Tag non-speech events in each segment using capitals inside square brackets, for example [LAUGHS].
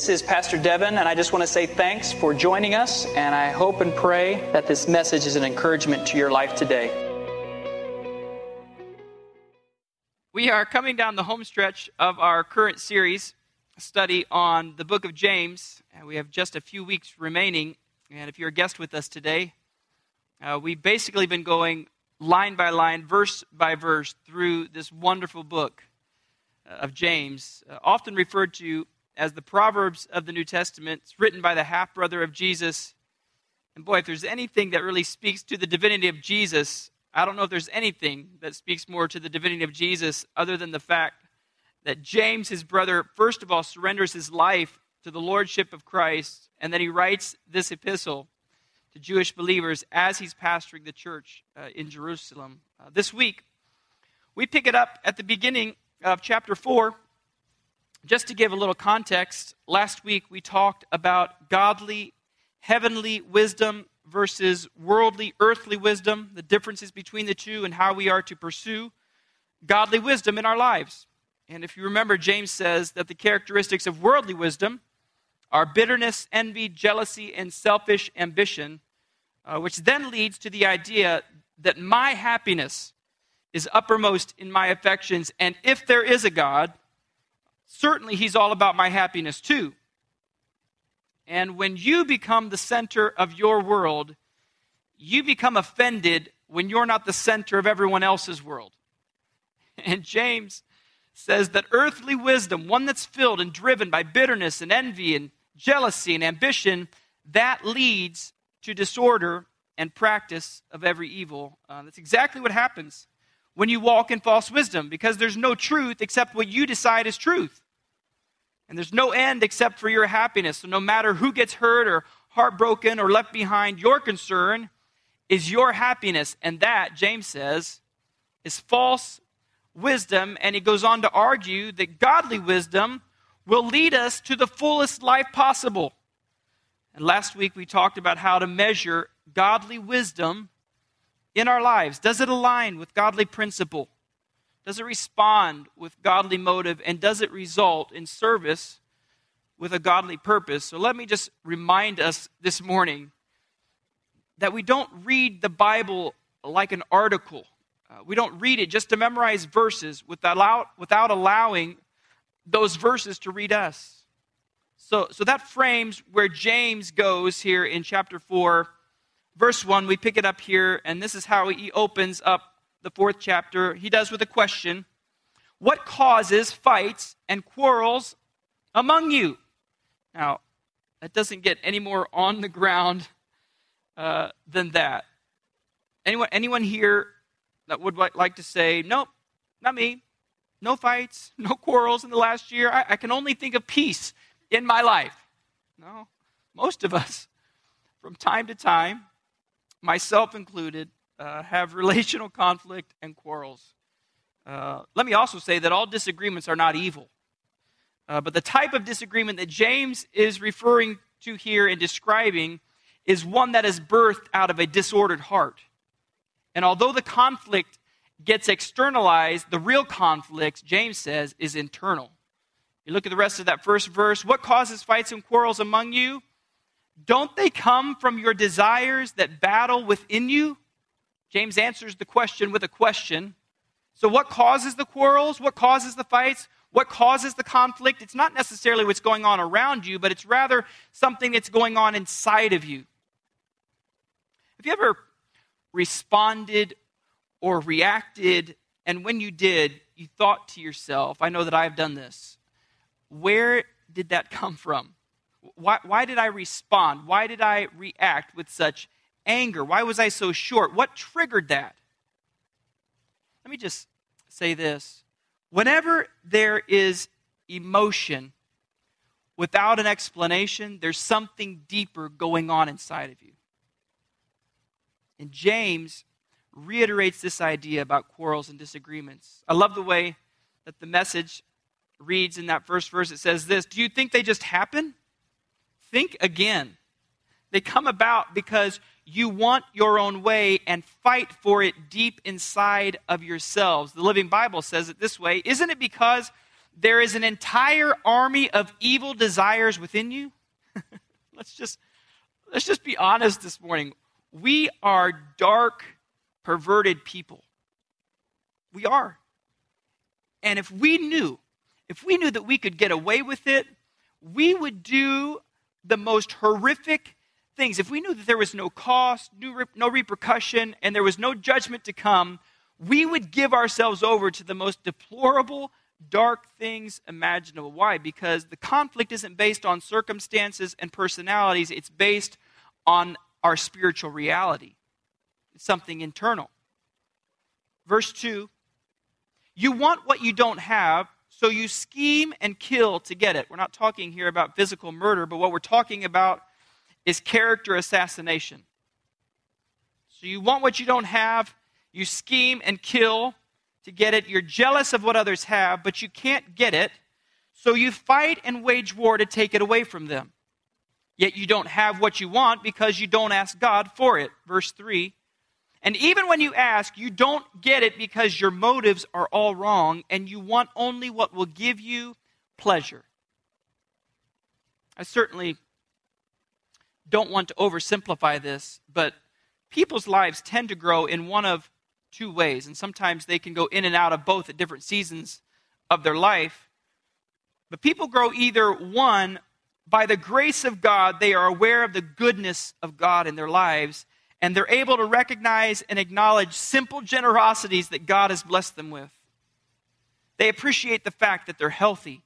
This is Pastor Devin, and I just want to say thanks for joining us, and I hope and pray that this message is an encouragement to your life today. We are coming down the home stretch of our current series study on the book of James, and we have just a few weeks remaining. And if you're a guest with us today, uh, we've basically been going line by line, verse by verse, through this wonderful book uh, of James, uh, often referred to as the Proverbs of the New Testament. It's written by the half brother of Jesus. And boy, if there's anything that really speaks to the divinity of Jesus, I don't know if there's anything that speaks more to the divinity of Jesus other than the fact that James, his brother, first of all, surrenders his life to the lordship of Christ, and then he writes this epistle to Jewish believers as he's pastoring the church uh, in Jerusalem. Uh, this week, we pick it up at the beginning of chapter 4 just to give a little context, last week we talked about godly, heavenly wisdom versus worldly, earthly wisdom, the differences between the two, and how we are to pursue godly wisdom in our lives. And if you remember, James says that the characteristics of worldly wisdom are bitterness, envy, jealousy, and selfish ambition, uh, which then leads to the idea that my happiness is uppermost in my affections, and if there is a God, certainly he's all about my happiness too. And when you become the center of your world, you become offended when you're not the center of everyone else's world. [LAUGHS] And James says that earthly wisdom, one that's filled and driven by bitterness and envy and jealousy and ambition, that leads to disorder and practice of every evil. Uh, that's exactly what happens when you walk in false wisdom because there's no truth except what you decide is truth. And there's no end except for your happiness. So no matter who gets hurt or heartbroken or left behind, your concern is your happiness. And that, James says, is false wisdom. And he goes on to argue that godly wisdom will lead us to the fullest life possible. And last week we talked about how to measure godly wisdom in our lives? Does it align with godly principle? Does it respond with godly motive? And does it result in service with a godly purpose? So let me just remind us this morning that we don't read the Bible like an article. Uh, we don't read it just to memorize verses without, without allowing those verses to read us. So, so that frames where James goes here in chapter 4 verse 1, we pick it up here, and this is how he opens up the fourth chapter. He does with a question What causes fights and quarrels among you? Now, that doesn't get any more on the ground uh, than that. Anyone, anyone here that would like to say, Nope, not me. No fights, [LAUGHS] no quarrels in the last year. I, I can only think of peace in my life. No, most of us, from time to time, myself included, uh, have relational conflict and quarrels. Uh, let me also say that all disagreements are not evil. Uh, but the type of disagreement that James is referring to here and describing is one that is birthed out of a disordered heart. And although the conflict gets externalized, the real conflict, James says, is internal. You look at the rest of that first verse. What causes fights and quarrels among you? Don't they come from your desires that battle within you? James answers the question with a question. So, what causes the quarrels? What causes the fights? What causes the conflict? It's not necessarily what's going on around you, but it's rather something that's going on inside of you. Have you ever responded or reacted, and when you did, you thought to yourself, I know that I've done this, where did that come from? Why, why did I respond? Why did I react with such anger? Why was I so short? What triggered that? Let me just say this. Whenever there is emotion without an explanation, there's something deeper going on inside of you. And James reiterates this idea about quarrels and disagreements. I love the way that the message reads in that first verse. It says this Do you think they just happen? Think again. They come about because you want your own way and fight for it deep inside of yourselves. The Living Bible says it this way Isn't it because there is an entire army of evil desires within you? [LAUGHS] let's just let's just be honest this morning. We are dark, perverted people. We are. And if we knew, if we knew that we could get away with it, we would do the most horrific things. If we knew that there was no cost, no repercussion, and there was no judgment to come, we would give ourselves over to the most deplorable, dark things imaginable. Why? Because the conflict isn't based on circumstances and personalities, it's based on our spiritual reality. It's something internal. Verse 2 You want what you don't have, so you scheme and kill to get it. We're not talking here about physical murder, but what we're talking about is character assassination. So you want what you don't have, you scheme and kill to get it. You're jealous of what others have, but you can't get it. So you fight and wage war to take it away from them. Yet you don't have what you want because you don't ask God for it. Verse 3. And even when you ask, you don't get it because your motives are all wrong and you want only what will give you pleasure. I certainly don't want to oversimplify this, but people's lives tend to grow in one of two ways, and sometimes they can go in and out of both at different seasons of their life. But people grow either one, by the grace of God, they are aware of the goodness of God in their lives, and they're able to recognize and acknowledge simple generosities that God has blessed them with. They appreciate the fact that they're healthy.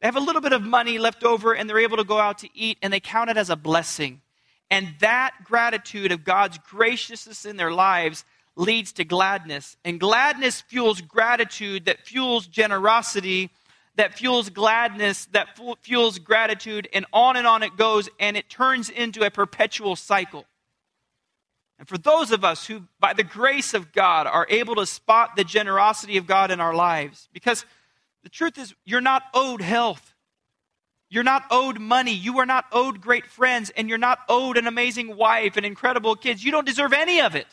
They have a little bit of money left over and they're able to go out to eat and they count it as a blessing. And that gratitude of God's graciousness in their lives leads to gladness. And gladness fuels gratitude, that fuels generosity, that fuels gladness, that fuels gratitude, and on and on it goes, and it turns into a perpetual cycle. And for those of us who, by the grace of God, are able to spot the generosity of God in our lives, because the truth is, you're not owed health. You're not owed money. You are not owed great friends, and you're not owed an amazing wife and incredible kids. You don't deserve any of it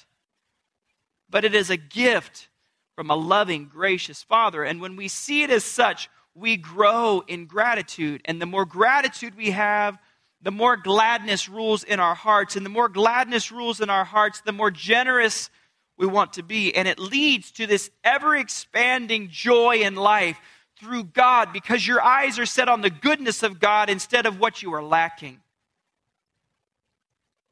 but it is a gift from a loving, gracious Father. And when we see it as such, we grow in gratitude. And the more gratitude we have, the more gladness rules in our hearts. And the more gladness rules in our hearts, the more generous we want to be. And it leads to this ever expanding joy in life through God because your eyes are set on the goodness of God instead of what you are lacking.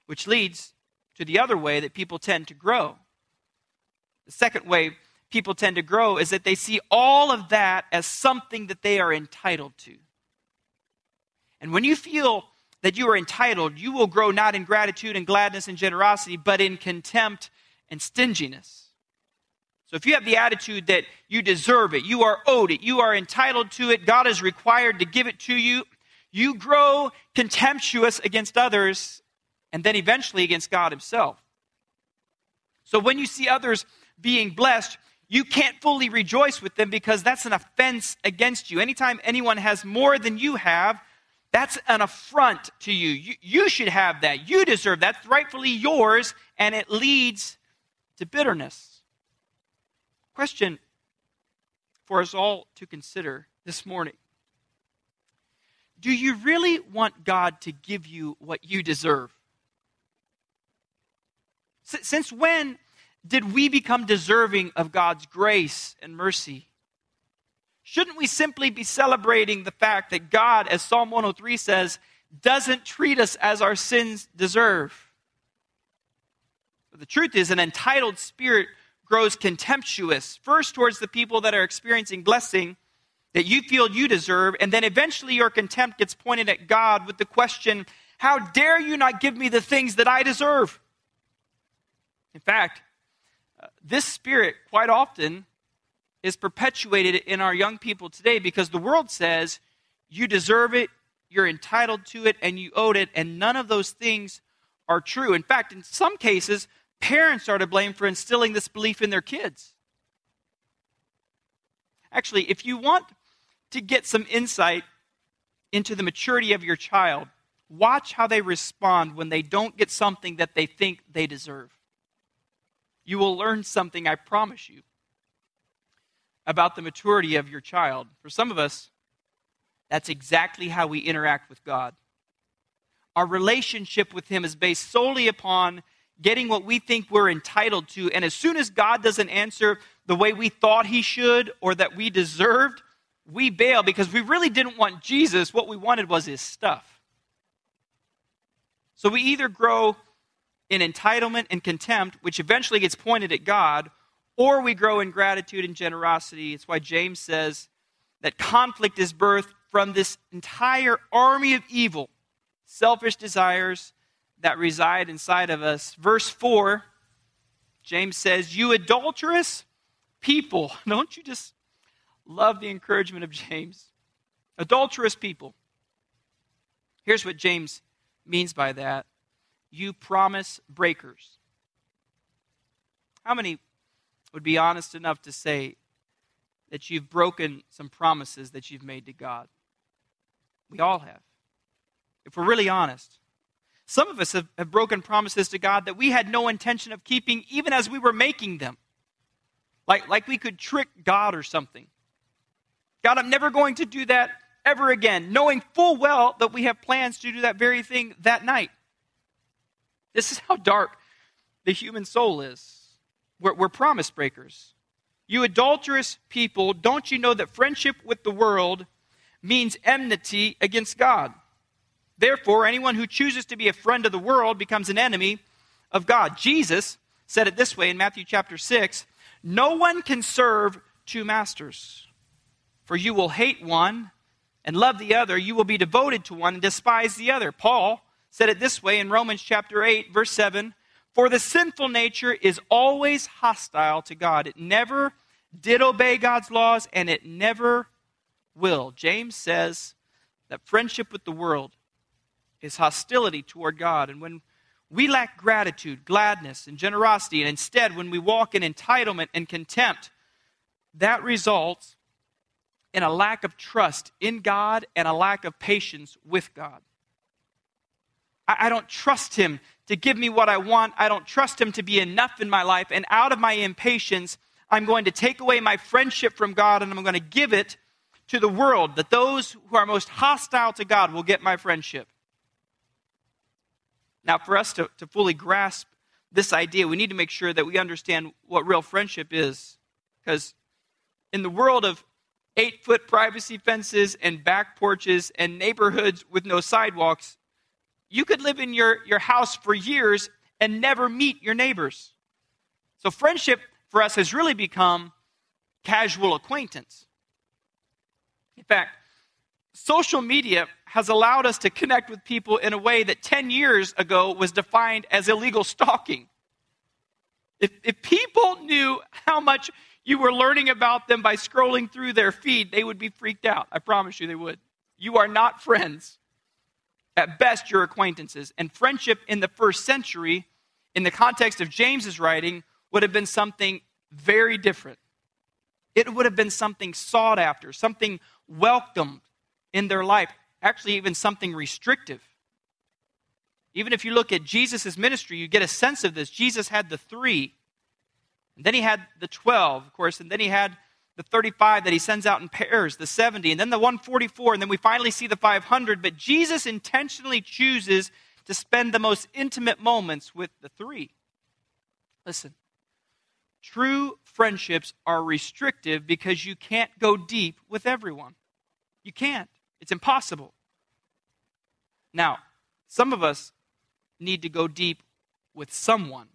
Which leads to the other way that people tend to grow. The second way people tend to grow is that they see all of that as something that they are entitled to. And when you feel that you are entitled, you will grow not in gratitude and gladness and generosity, but in contempt and stinginess. So if you have the attitude that you deserve it, you are owed it, you are entitled to it, God is required to give it to you, you grow contemptuous against others and then eventually against God Himself. So when you see others being blessed, you can't fully rejoice with them because that's an offense against you. Anytime anyone has more than you have, that's an affront to you. you. You should have that. You deserve that. That's rightfully yours, and it leads to bitterness. Question for us all to consider this morning Do you really want God to give you what you deserve? Since when did we become deserving of God's grace and mercy? Shouldn't we simply be celebrating the fact that God, as Psalm 103 says, doesn't treat us as our sins deserve? But the truth is, an entitled spirit grows contemptuous, first towards the people that are experiencing blessing that you feel you deserve, and then eventually your contempt gets pointed at God with the question, How dare you not give me the things that I deserve? In fact, uh, this spirit, quite often, is perpetuated in our young people today because the world says you deserve it, you're entitled to it, and you owed it, and none of those things are true. In fact, in some cases, parents are to blame for instilling this belief in their kids. Actually, if you want to get some insight into the maturity of your child, watch how they respond when they don't get something that they think they deserve. You will learn something, I promise you. About the maturity of your child. For some of us, that's exactly how we interact with God. Our relationship with Him is based solely upon getting what we think we're entitled to. And as soon as God doesn't answer the way we thought He should or that we deserved, we bail because we really didn't want Jesus. What we wanted was His stuff. So we either grow in entitlement and contempt, which eventually gets pointed at God, or we grow in gratitude and generosity. It's why James says that conflict is birthed from this entire army of evil, selfish desires that reside inside of us. Verse 4, James says, You adulterous people. [LAUGHS] Don't you just love the encouragement of James? Adulterous people. Here's what James means by that you promise breakers. How many would be honest enough to say that you've broken some promises that you've made to God? We all have. If we're really honest, some of us have, have, broken promises to God that we had no intention of keeping even as we were making them. Like, like we could trick God or something. God, I'm never going to do that ever again, knowing full well that we have plans to do that very thing that night. This is how dark the human soul is. We're, we're promise breakers. You adulterous people, don't you know that friendship with the world means enmity against God? Therefore, anyone who chooses to be a friend of the world becomes an enemy of God. Jesus said it this way in Matthew chapter 6 No one can serve two masters, for you will hate one and love the other, you will be devoted to one and despise the other. Paul said it this way in Romans chapter 8, verse 7 For the sinful nature is always hostile to God. It never did obey God's laws, and it never will. James says that friendship with the world is hostility toward God. And when we lack gratitude, gladness, and generosity, and instead when we walk in entitlement and contempt, that results in a lack of trust in God and a lack of patience with God. I, I don't trust Him to give me what I want. I don't trust Him to be enough in my life. And out of my impatience, I'm going to take away my friendship from God and I'm going to give it to the world, that those who are most hostile to God will get my friendship. Now, for us to, to fully grasp this idea, we need to make sure that we understand what real friendship is. Because in the world of eight foot privacy fences and back porches and neighborhoods with no sidewalks, you could live in your, your house for years and never meet your neighbors. So, friendship for us has really become casual acquaintance. In fact, social media has allowed us to connect with people in a way that 10 years ago was defined as illegal stalking. If, if people knew how much you were learning about them by scrolling through their feed, they would be freaked out. I promise you they would. You are not friends. At best, you're acquaintances. And friendship in the first century, in the context of James's writing, would have been something very different. It would have been something sought after, something welcomed in their life, actually, even something restrictive. Even if you look at Jesus' ministry, you get a sense of this. Jesus had the three and then he had the 12, of course, and then he had the 35 that he sends out in pairs, the 70, and then the 144, and then we finally see the 500. But Jesus intentionally chooses to spend the most intimate moments with the three. Listen, true friendships are restrictive because you can't go deep with everyone. You can't, it's impossible. Now, some of us need to go deep with someone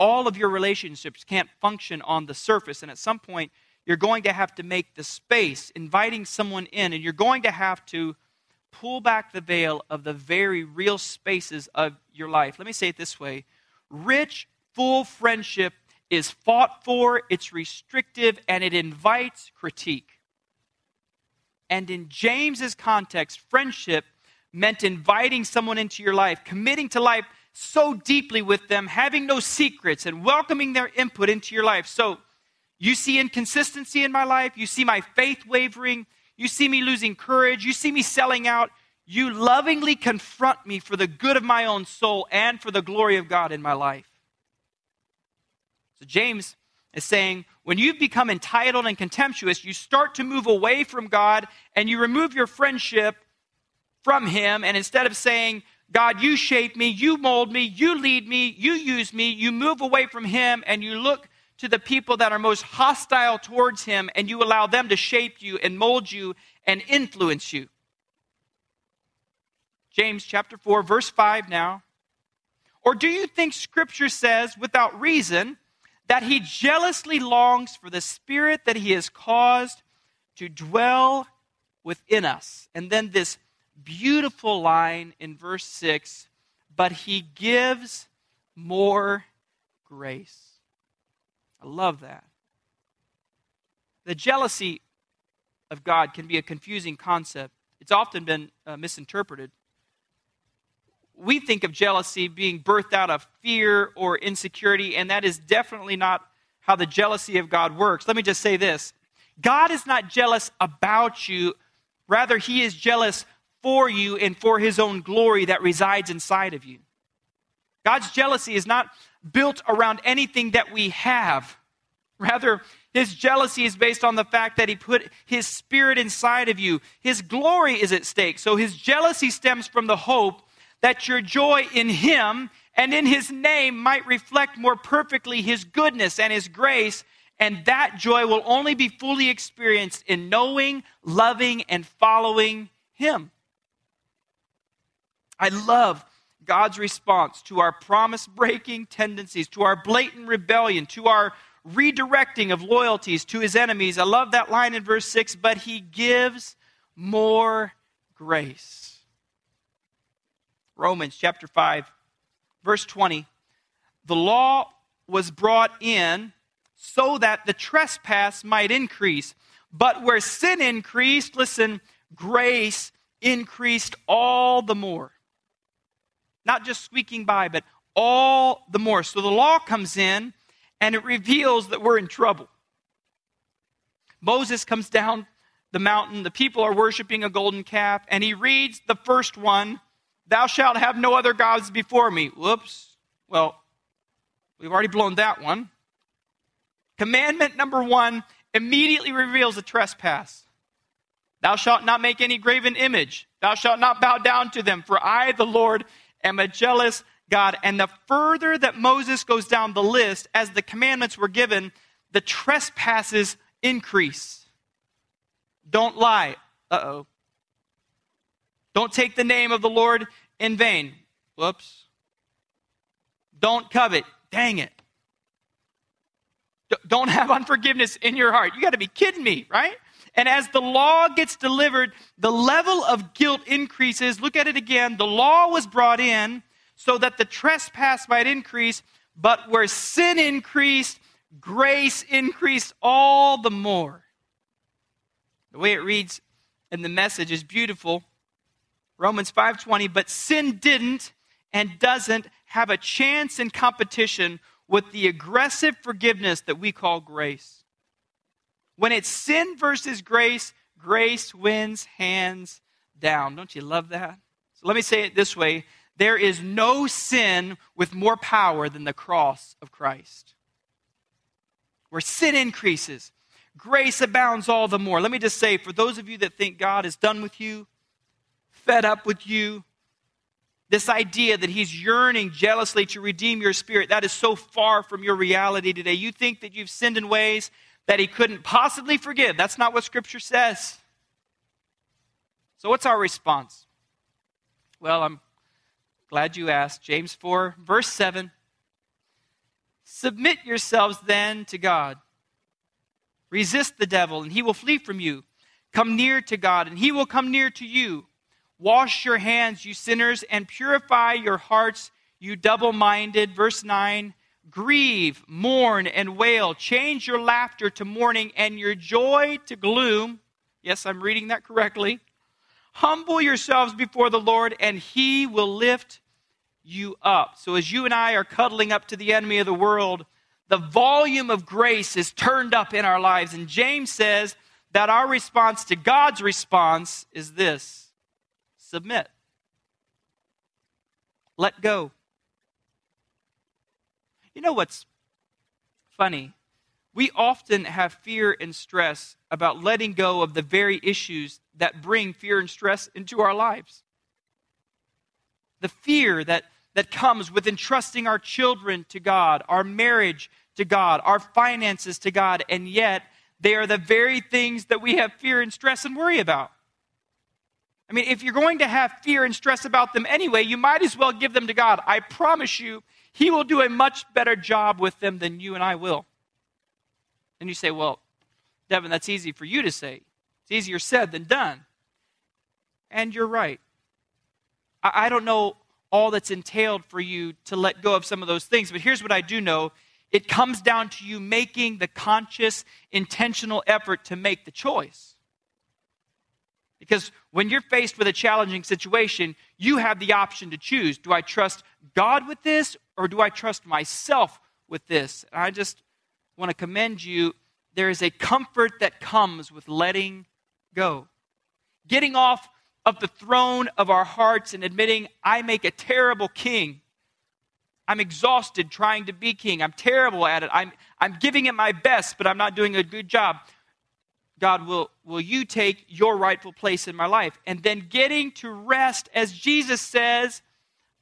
all of your relationships can't function on the surface. And at some point, you're going to have to make the space, inviting someone in, and you're going to have to pull back the veil of the very real spaces of your life. Let me say it this way rich, full friendship is fought for, it's restrictive, and it invites critique. And in James's context, friendship meant inviting someone into your life, committing to life so deeply with them, having no secrets and welcoming their input into your life. So, you see inconsistency in my life, you see my faith wavering, you see me losing courage, you see me selling out. You lovingly confront me for the good of my own soul and for the glory of God in my life. So, James is saying when you've become entitled and contemptuous, you start to move away from God and you remove your friendship from Him. And instead of saying, God, you shape me, you mold me, you lead me, you use me, you move away from Him and you look to the people that are most hostile towards Him and you allow them to shape you and mold you and influence you. James chapter 4, verse 5 now. Or do you think Scripture says, without reason, that He jealously longs for the Spirit that He has caused to dwell within us? And then this beautiful line in verse 6 but He gives more grace. I love that. The jealousy of God can be a confusing concept. It's often been uh, misinterpreted we think of jealousy being birthed out of fear or insecurity, and that is definitely not how the jealousy of God works. Let me just say this God is not jealous about you, rather, He is jealous for you and for His own glory that resides inside of you. God's jealousy is not built around anything that we have. Rather, his jealousy is based on the fact that he put his spirit inside of you. His glory is at stake. So his jealousy stems from the hope that your joy in Him and in His name might reflect more perfectly His goodness and His grace. And that joy will only be fully experienced in knowing, loving, and following Him. I love God's response to our promise breaking tendencies, to our blatant rebellion, to our redirecting of loyalties to his enemies. I love that line in verse 6 but he gives more grace. Romans chapter 5, verse 20. The law was brought in so that the trespass might increase. But where sin increased, listen, grace increased all the more. Not just squeaking by, but all the more. So the law comes in and it reveals that we're in trouble. Moses comes down the mountain, the people are worshiping a golden calf, and he reads the first one Thou shalt have no other gods before me. Whoops. Well, we've already blown that one. Commandment number one immediately reveals a trespass. Thou shalt not make any graven image. Thou shalt not bow down to them, for I, the Lord, am a jealous God. And the further that Moses goes down the list, as the commandments were given, the trespasses increase. Don't lie. Uh oh. Don't take the name of the Lord in vain. Whoops. Don't covet. Dang it. D- don't have [LAUGHS] unforgiveness in your heart. You got to be kidding me, right? And as the law gets delivered, the level of guilt increases. Look at it again. The law was brought in so that the trespass might increase, but where sin increased, grace increased all the more. The way it reads in the message is beautiful. Romans 5:20, but sin didn't and doesn't have a chance in competition with the aggressive forgiveness that we call grace. When it's sin versus grace, grace wins hands down. Don't you love that? So let me say it this way there is no sin with more power than the cross of Christ. Where sin increases, grace abounds all the more. Let me just say, for those of you that think God is done with you, fed up with you. This idea that he's yearning jealously to redeem your spirit, that is so far from your reality today. You think that you've sinned in ways that he couldn't possibly forgive. That's not what Scripture says. So, what's our response? Well, I'm glad you asked. James 4, verse 7. Submit yourselves then to God. Resist the devil, and he will flee from you. Come near to God, and he will come near to you. Wash your hands, you sinners, and purify your hearts, you double minded. Verse 9 Grieve, mourn, and wail. Change your laughter to mourning and your joy to gloom. Yes, I'm reading that correctly. Humble yourselves before the Lord, and he will lift you up. So, as you and I are cuddling up to the enemy of the world, the volume of grace is turned up in our lives. And James says that our response to God's response is this submit. Let go. You know what's funny? we often have fear and stress about letting go of the very issues that bring fear and stress into our lives. The fear that, that comes with entrusting our children to God, our marriage to God, our finances to God, and yet they are the very things that we have fear and stress and worry about. I mean, if you're going to have fear and stress about them anyway, you might as well give them to God. I promise you, He will do a much better job with them than you and I will. And you say, well, Devin, that's easy for you to say. It's easier said than done. And you're right. I, I don't know all that's entailed for you to let go of some of those things, but here's what I do know it comes down to you making the conscious, intentional effort to make the choice. Because when you're faced with a challenging situation, you have the option to choose. Do I trust God with this or do I trust myself with this? And I just want to commend you. There is a comfort that comes with letting go. Getting off of the throne of our hearts and admitting, I make a terrible king. I'm exhausted trying to be king. I'm terrible at it. I'm, I'm giving it my best, but I'm not doing a good job. God, will, will you take your rightful place in my life? And then getting to rest, as Jesus says,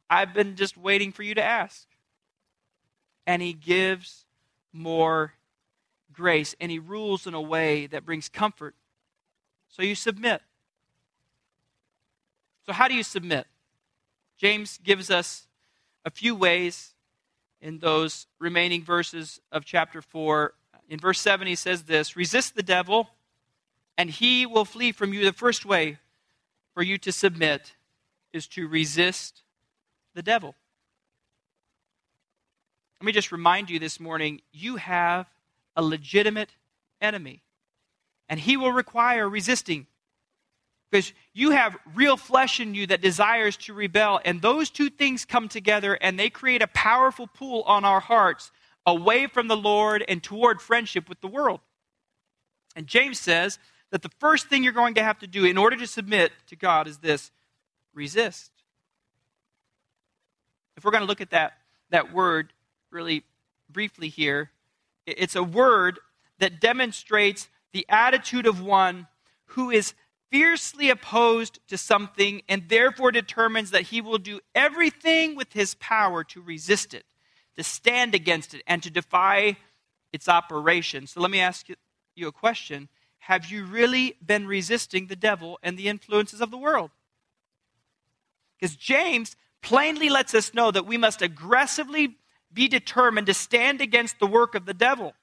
I've been just waiting for you to ask. And he gives more grace, and he rules in a way that brings comfort. So you submit. So, how do you submit? James gives us a few ways in those remaining verses of chapter 4. In verse 7, he says this Resist the devil and he will flee from you. The first way for you to submit is to resist the devil. Let me just remind you this morning you have a legitimate enemy, and he will require resisting. Because you have real flesh in you that desires to rebel, and those two things come together and they create a powerful pull on our hearts away from the Lord and toward friendship with the world. And James says that the first thing you're going to have to do in order to submit to God is this resist. If we're going to look at that, that word really briefly here, it's a word that demonstrates the attitude of one who is fiercely opposed to something and therefore determines that he will do everything with his power to resist it, to stand against it, and to defy its operation. So let me ask you a question have you really been resisting the devil and the influences of the world? Because James plainly lets us know that we must aggressively be determined to stand against the work of the devil.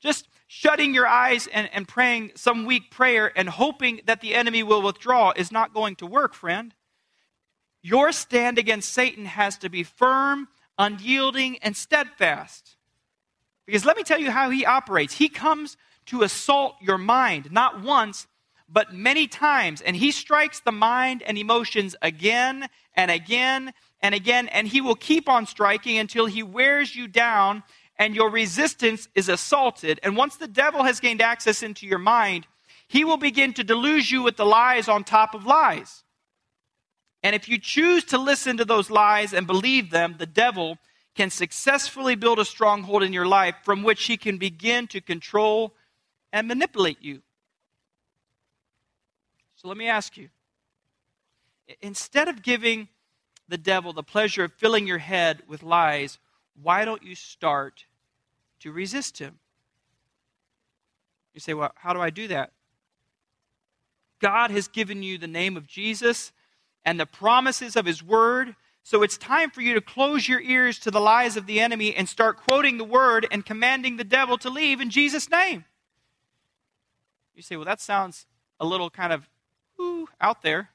Just shutting your eyes and, and praying some weak prayer and hoping that the enemy will withdraw is not going to work, friend. Your stand against Satan has to be firm, unyielding, and steadfast. Because let me tell you how he operates. He comes to assault your mind, not once, but many times. And he strikes the mind and emotions again and again and again, and he will keep on striking until he wears you down and your resistance is assaulted. And once the devil has gained access into your mind, he will begin to delude you with the lies on top of lies. And if you choose to listen to those lies and believe them, the devil can successfully build a stronghold in your life from which he can begin to control and manipulate you. So let me ask you instead of giving the devil the pleasure of filling your head with lies, why don't you start to resist him? You say, well, how do I do that? God has given you the name of Jesus and the promises of his word. So it's time for you to close your ears to the lies of the enemy and start quoting the word and commanding the devil to leave in Jesus' name. You say, well, that sounds a little kind of ooh, out there.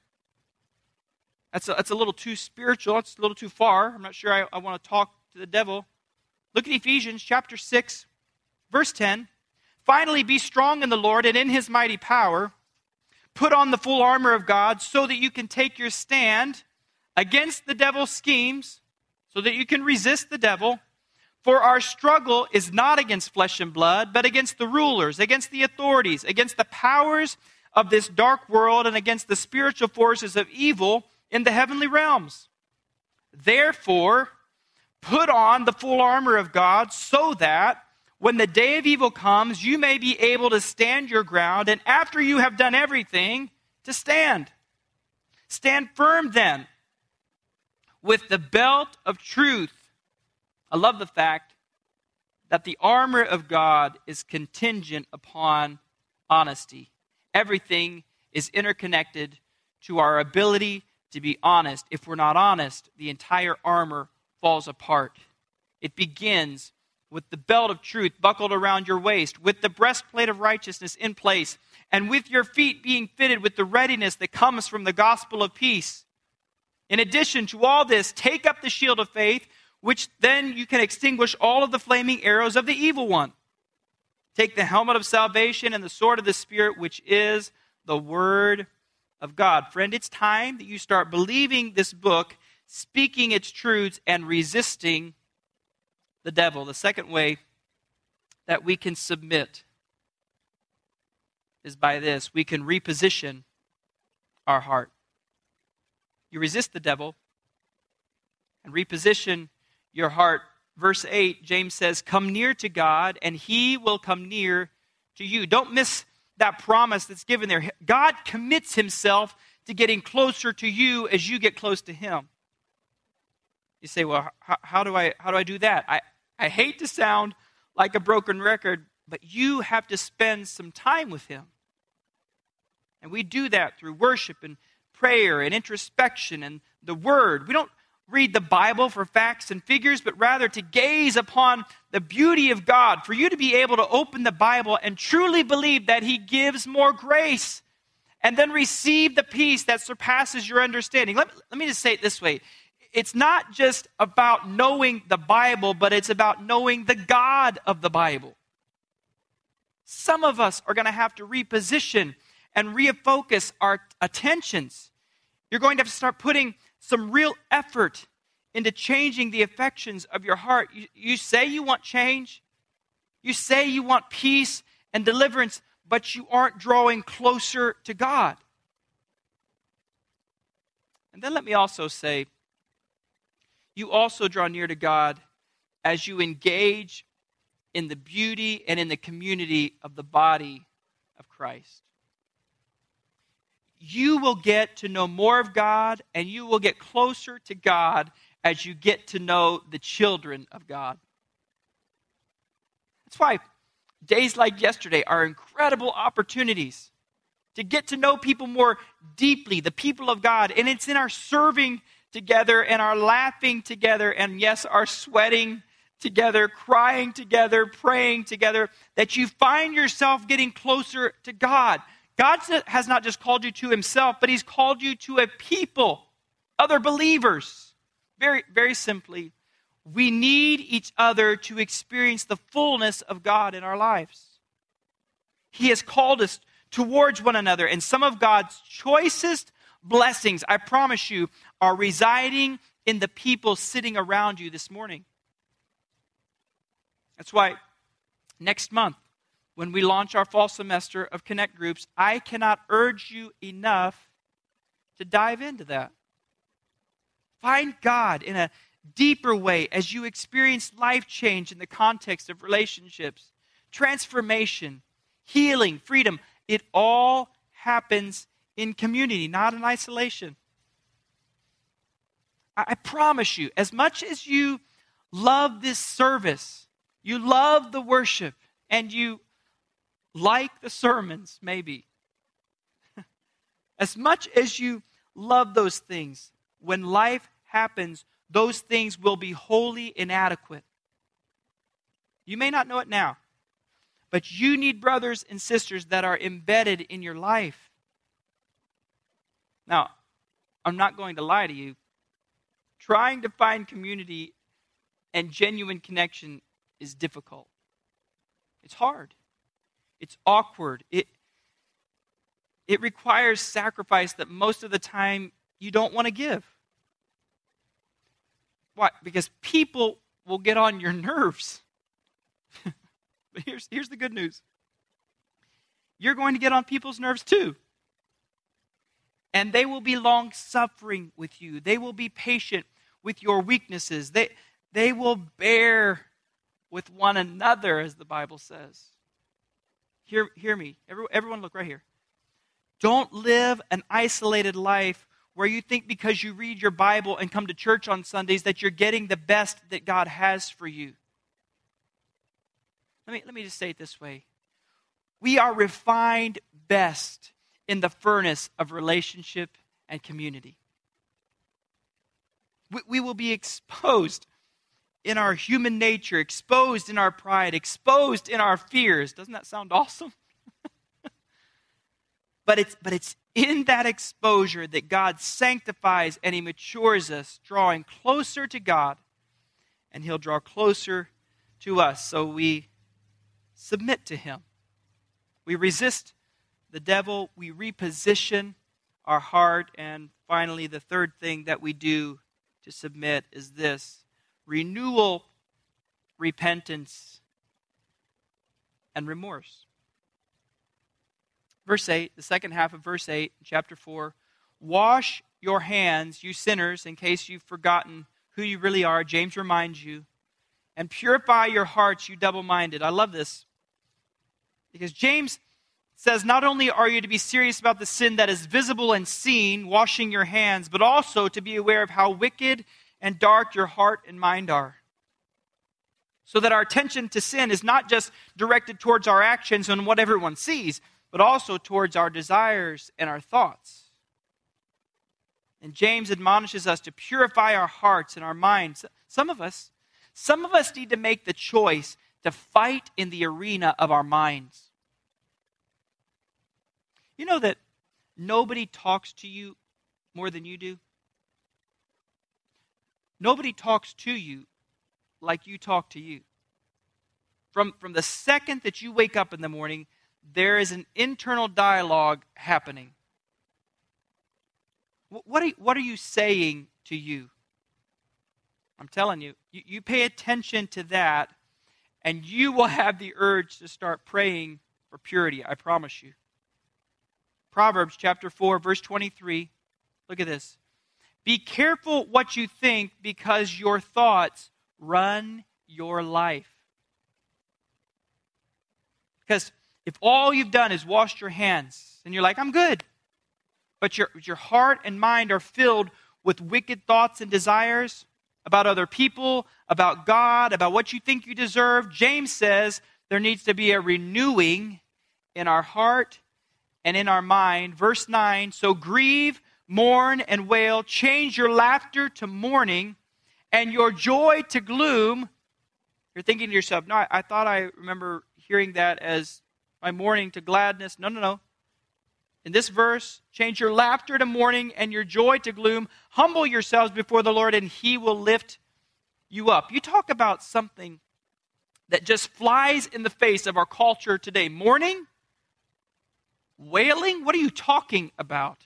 That's a, that's a little too spiritual. That's a little too far. I'm not sure I, I want to talk to the devil. Look at Ephesians chapter 6, verse 10. Finally, be strong in the Lord and in his mighty power. Put on the full armor of God so that you can take your stand against the devil's schemes, so that you can resist the devil. For our struggle is not against flesh and blood, but against the rulers, against the authorities, against the powers of this dark world, and against the spiritual forces of evil in the heavenly realms. Therefore, put on the full armor of God so that when the day of evil comes, you may be able to stand your ground, and after you have done everything, to stand. Stand firm then with the belt of truth. I love the fact that the armor of God is contingent upon honesty. Everything is interconnected to our ability to be honest. If we're not honest, the entire armor falls apart. It begins with the belt of truth buckled around your waist, with the breastplate of righteousness in place, and with your feet being fitted with the readiness that comes from the gospel of peace. In addition to all this, take up the shield of faith, which then you can extinguish all of the flaming arrows of the evil one. Take the helmet of salvation and the sword of the Spirit, which is the word of God. Friend, it's time that you start believing this book, speaking its truths, and resisting the devil. The second way that we can submit is by this we can reposition our heart. You resist the devil and reposition your heart. Verse 8, James says, Come near to God, and he will come near to you. Don't miss that promise that's given there. God commits himself to getting closer to you as you get close to him. You say, Well, how, how do, I, how do I do that? I, I hate to sound like a broken record, but you have to spend some time with him. And we do that through worship and prayer and introspection and the Word. We don't read the Bible for facts and figures, but rather to gaze upon the beauty of God, for you to be able to open the Bible and truly believe that He gives more grace and then receive the peace that surpasses your understanding. Let, let me just say it this way it's not just about knowing the Bible, but it's about knowing the God of the Bible. Some of us are going to have to reposition and refocus our attentions. You're going to have to start putting some real effort into changing the affections of your heart. You, you, say you want change, you say you want peace and deliverance, but you aren't drawing closer to God. And then let me also say, you also draw near to God as you engage in the beauty and in the community of the body of Christ you will get to know more of God and you will get closer to God as you get to know the children of God. That's why days like yesterday are incredible opportunities to get to know people more deeply, the people of God. And it's in our serving together and our laughing together and, yes, our sweating together, crying together, praying together that you find yourself getting closer to God. God has not just called you to himself, but he's called you to a people, other believers. Very, very simply, we need each other to experience the fullness of God in our lives. He has called us towards one another, and some of God's choicest blessings, I promise you, are residing in the people sitting around you this morning. That's why next month, when we launch our fall semester of Connect groups, I cannot urge you enough to dive into that. Find God in a deeper way as you experience life change in the context of relationships, transformation, healing, freedom. It all happens in community, not in isolation. I promise you, as much as you love this service, you love the worship, and you like the sermons, maybe. as much as you love those things, when life happens, those things will be wholly inadequate. You may not know it now, but you need brothers and sisters that are embedded in your life. Now, I'm not going to lie to you. Trying to find community and genuine connection is difficult. It's hard. It's awkward. It, it requires sacrifice that most of the time you don't want to give. Why? Because people will get on your nerves. [LAUGHS] but here's, here's the good news you're going to get on people's nerves too. And they will be long suffering with you, they will be patient with your weaknesses, they, they will bear with one another, as the Bible says. Hear, hear me. Every, everyone, look right here. Don't live an isolated life where you think because you read your Bible and come to church on Sundays that you're getting the best that God has for you. Let me, let me just say it this way we are refined best in the furnace of relationship and community. We, we will be exposed in our human nature, exposed in our pride, exposed in our fears. Doesn't that sound awesome? [LAUGHS] but it's but it's in that exposure that God sanctifies and he matures us, drawing closer to God, and he'll draw closer to us. So we submit to him. We resist the devil, we reposition our heart, and finally the third thing that we do to submit is this renewal, repentance, and remorse. Verse 8, the second half of verse 8, chapter 4 Wash your hands, you sinners, in case you've forgotten who you really are. James reminds you. And purify your hearts, you double minded. I love this. Because James says not only are you to be serious about the sin that is visible and seen, washing your hands, but also to be aware of how wicked and dark your heart and mind are. So that our attention to sin is not just directed towards our actions and what everyone sees, but also towards our desires and our thoughts. And James admonishes us to purify our hearts and our minds. Some of us, some of us need to make the choice to fight in the arena of our minds. You know that nobody talks to you more than you do? Nobody talks to you like you talk to you. From, from the second that you wake up in the morning, there is an internal dialogue happening. What are, what are you saying to you? I'm telling you, you, you pay attention to that, and you will have the urge to start praying for purity. I promise you. Proverbs chapter 4, verse 23. Look at this. Be careful what you think because your thoughts run your life. Because if all you've done is washed your hands and you're like, I'm good, but your, your heart and mind are filled with wicked thoughts and desires about other people, about God, about what you think you deserve, James says there needs to be a renewing in our heart and in our mind. Verse 9 So grieve mourn and wail, change your laughter to mourning and your joy to gloom. You're thinking to yourself, no, I, I thought I remember hearing that as my mourning to gladness. No, no, no. In this verse, change your laughter to mourning and your joy to gloom. Humble yourselves before the Lord, and He will lift you up. You talk about something that just flies in the face of our culture today mourning, wailing. What are you talking about?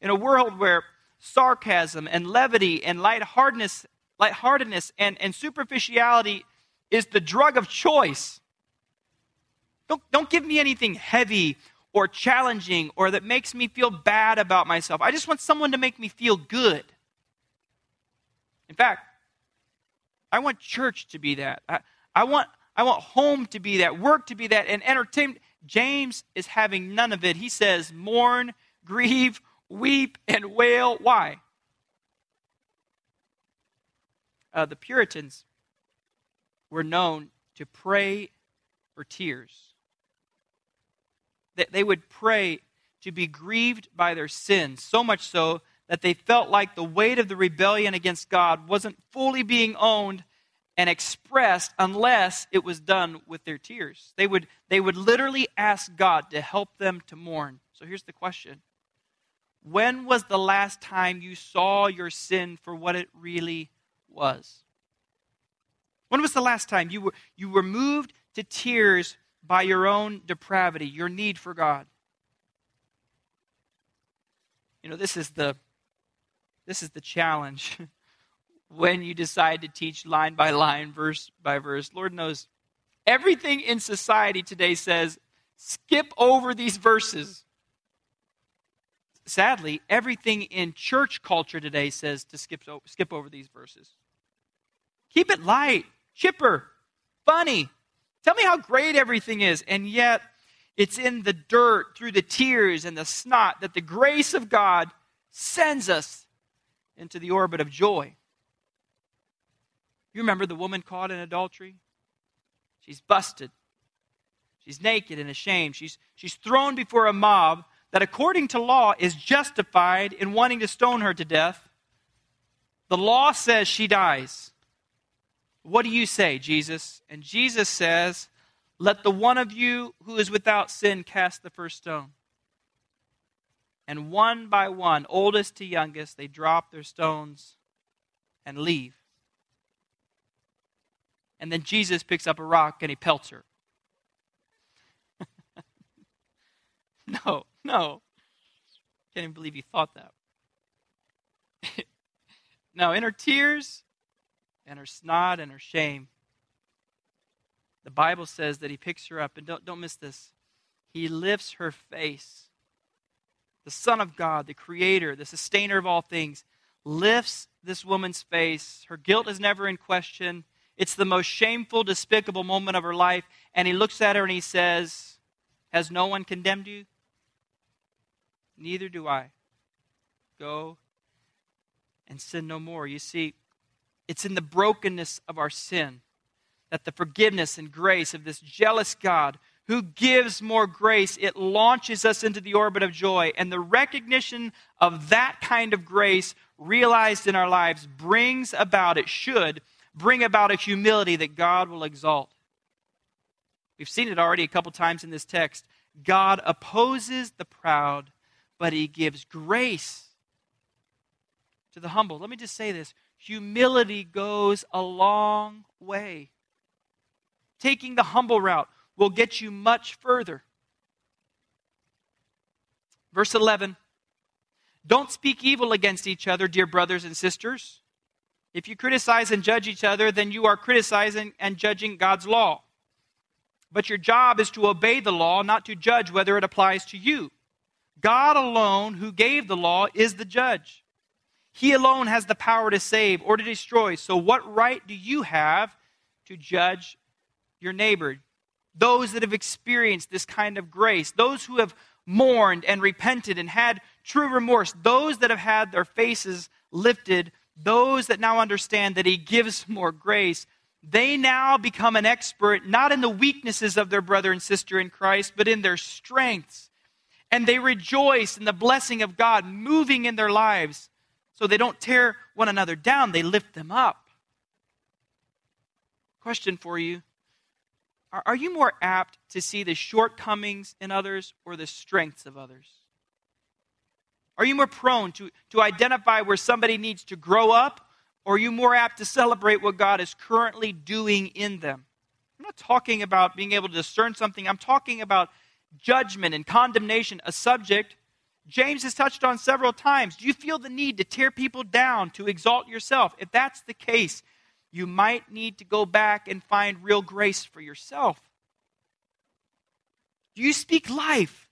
In a world where sarcasm and levity and lightheartedness, lightheartedness and, and superficiality is the drug of choice. Don't, don't give me anything heavy or challenging or that makes me feel bad about myself. I just want someone to make me feel good. In fact, I want church to be that. I, I, want, I want home to be that, work to be that, and entertainment. James is having none of it. He says, mourn, grieve, weep and wail. Why? Uh, the Puritans were known to pray for tears. That they would pray to be grieved by their sins, so much so that they felt like the weight of the rebellion against God wasn't fully being owned and expressed unless it was done with their tears. They would, they would literally ask God to help them to mourn. So here's the question when was the last time you saw your sin for what it really was? When was the last time you were, you were moved to tears by your own depravity, your need for God? You know, this is the this is the challenge [LAUGHS] when you decide to teach line by line, verse by verse. Lord knows everything in society today says skip over these verses sadly, everything in church culture today says to skip, skip over these verses. Keep it light. chipper, funny. Tell me how great everything is. And yet, it's in the dirt, through the tears and the snot, that the grace of God sends us into the orbit of joy. You remember the woman caught in adultery? She's busted. She's naked and ashamed. She's, she's thrown before a mob that, according to law, is justified in wanting to stone her to death. The law says she dies. What do you say, Jesus? And Jesus says, Let the one of you who is without sin cast the first stone. And one by one, oldest to youngest, they drop their stones and leave. And then Jesus picks up a rock and he pelts her. [LAUGHS] no, no. Can't even believe he thought that. [LAUGHS] no, in her tears and her snot and her shame, the Bible says that he picks her up, and don't, don't miss this. He lifts her face. The Son of God, the Creator, the Sustainer of all things, lifts this woman's face. Her guilt is never in question. It's the most shameful, despicable moment of her life. And he looks at her and he says, Has no one condemned you? Neither do I. Go and sin no more. You see, it's in the brokenness of our sin that the forgiveness and grace of this jealous God who gives more grace, it launches us into the orbit of joy. And the recognition of that kind of grace realized in our lives brings about, it should bring about a humility that God will exalt. We've seen it already a couple times in this text. God opposes the proud, but he gives grace to the humble. Let me just say this humility goes a long way. Taking the humble route will get you much further. Verse 11 Don't speak evil against each other, dear brothers and sisters. If you criticize and judge each other, then you are criticizing and judging God's law. But your job is to obey the law, not to judge whether it applies to you. God alone, who gave the law, is the judge. He alone has the power to save or to destroy. So, what right do you have to judge your neighbor? Those that have experienced this kind of grace, those who have mourned and repented and had true remorse, those that have had their faces lifted those that now understand that He gives [LAUGHS] more grace, they now become an expert not in the weaknesses of their brother and sister in Christ, but in their strengths. And they rejoice in the blessing of God moving in their lives. So they don't tear one another down, they lift them up. Question for you Are, you more apt to see the shortcomings in others or the strengths of others? Are you more prone to, to identify where somebody needs to grow up? Or are you more apt to celebrate what God is currently doing in them? I'm not talking about being able to discern something. I'm talking about judgment and condemnation, a subject James has touched on several times. Do you feel the need to tear people down, to exalt yourself? If that's the case, you might need to go back and find real grace for yourself. Do you speak life?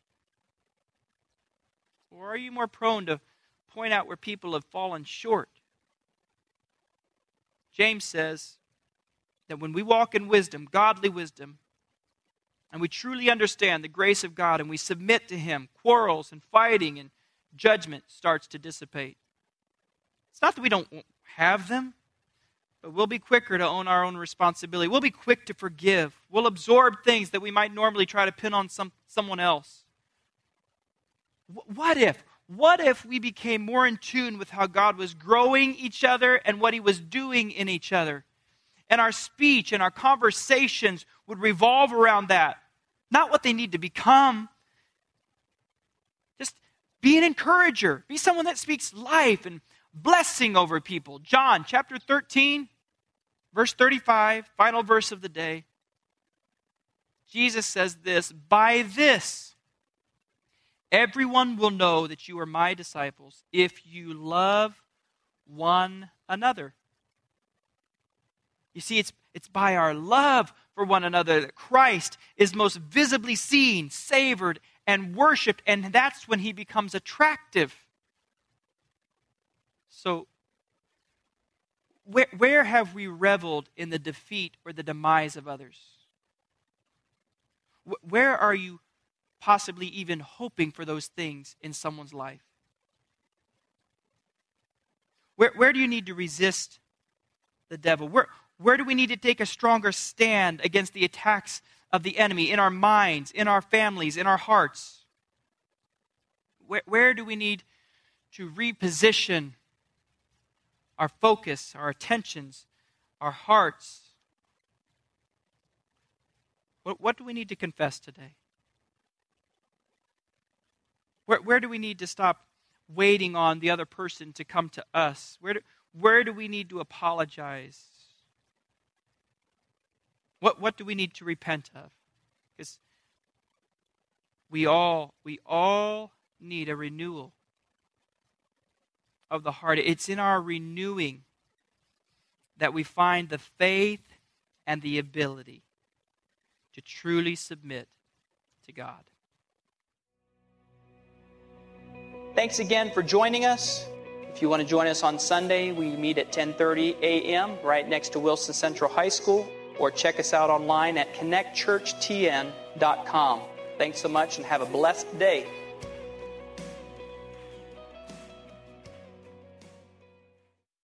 Or are you more prone to point out where people have fallen short? James says that when we walk in wisdom, godly wisdom, and we truly understand the grace of God and we submit to Him, quarrels and fighting and judgment starts to dissipate. It's not that we don't have them, but we'll be quicker to own our own responsibility. We'll be quick to forgive. We'll absorb things that we might normally try to pin on some, someone else. What if? What if we became more in tune with how God was growing each other and what He was doing in each other? And our speech and our conversations would revolve around that. Not what they need to become. Just be an encourager, be someone that speaks life and blessing over people. John chapter 13, verse 35, final verse of the day. Jesus says this By this, Everyone will know that you are my disciples if you love one another. You see, it's, it's by our love for one another that Christ is most visibly seen, savored, and worshiped, and that's when he becomes attractive. So, Where, where have we reveled in the defeat or the demise of others? Where are you possibly even hoping for those things in someone's life? Where, where do you need to resist the devil? Where, where do we need to take a stronger stand against the attacks of the enemy in our minds, in our families, in our hearts? Where, where do we need to reposition our focus, our attentions, our hearts? What, what do we need to confess today? Where, where do we need to stop waiting on the other person to come to us? Where do, where do we need to apologize? What, what do we need to repent of? Because we all, we all need a renewal of the heart. It's in our renewing that we find the faith and the ability to truly submit to God. Thanks again for joining us. If you want to join us on Sunday, we meet at 10:30 a.m. right next to Wilson Central High School or check us out online at connectchurchtn.com. Thanks so much and have a blessed day.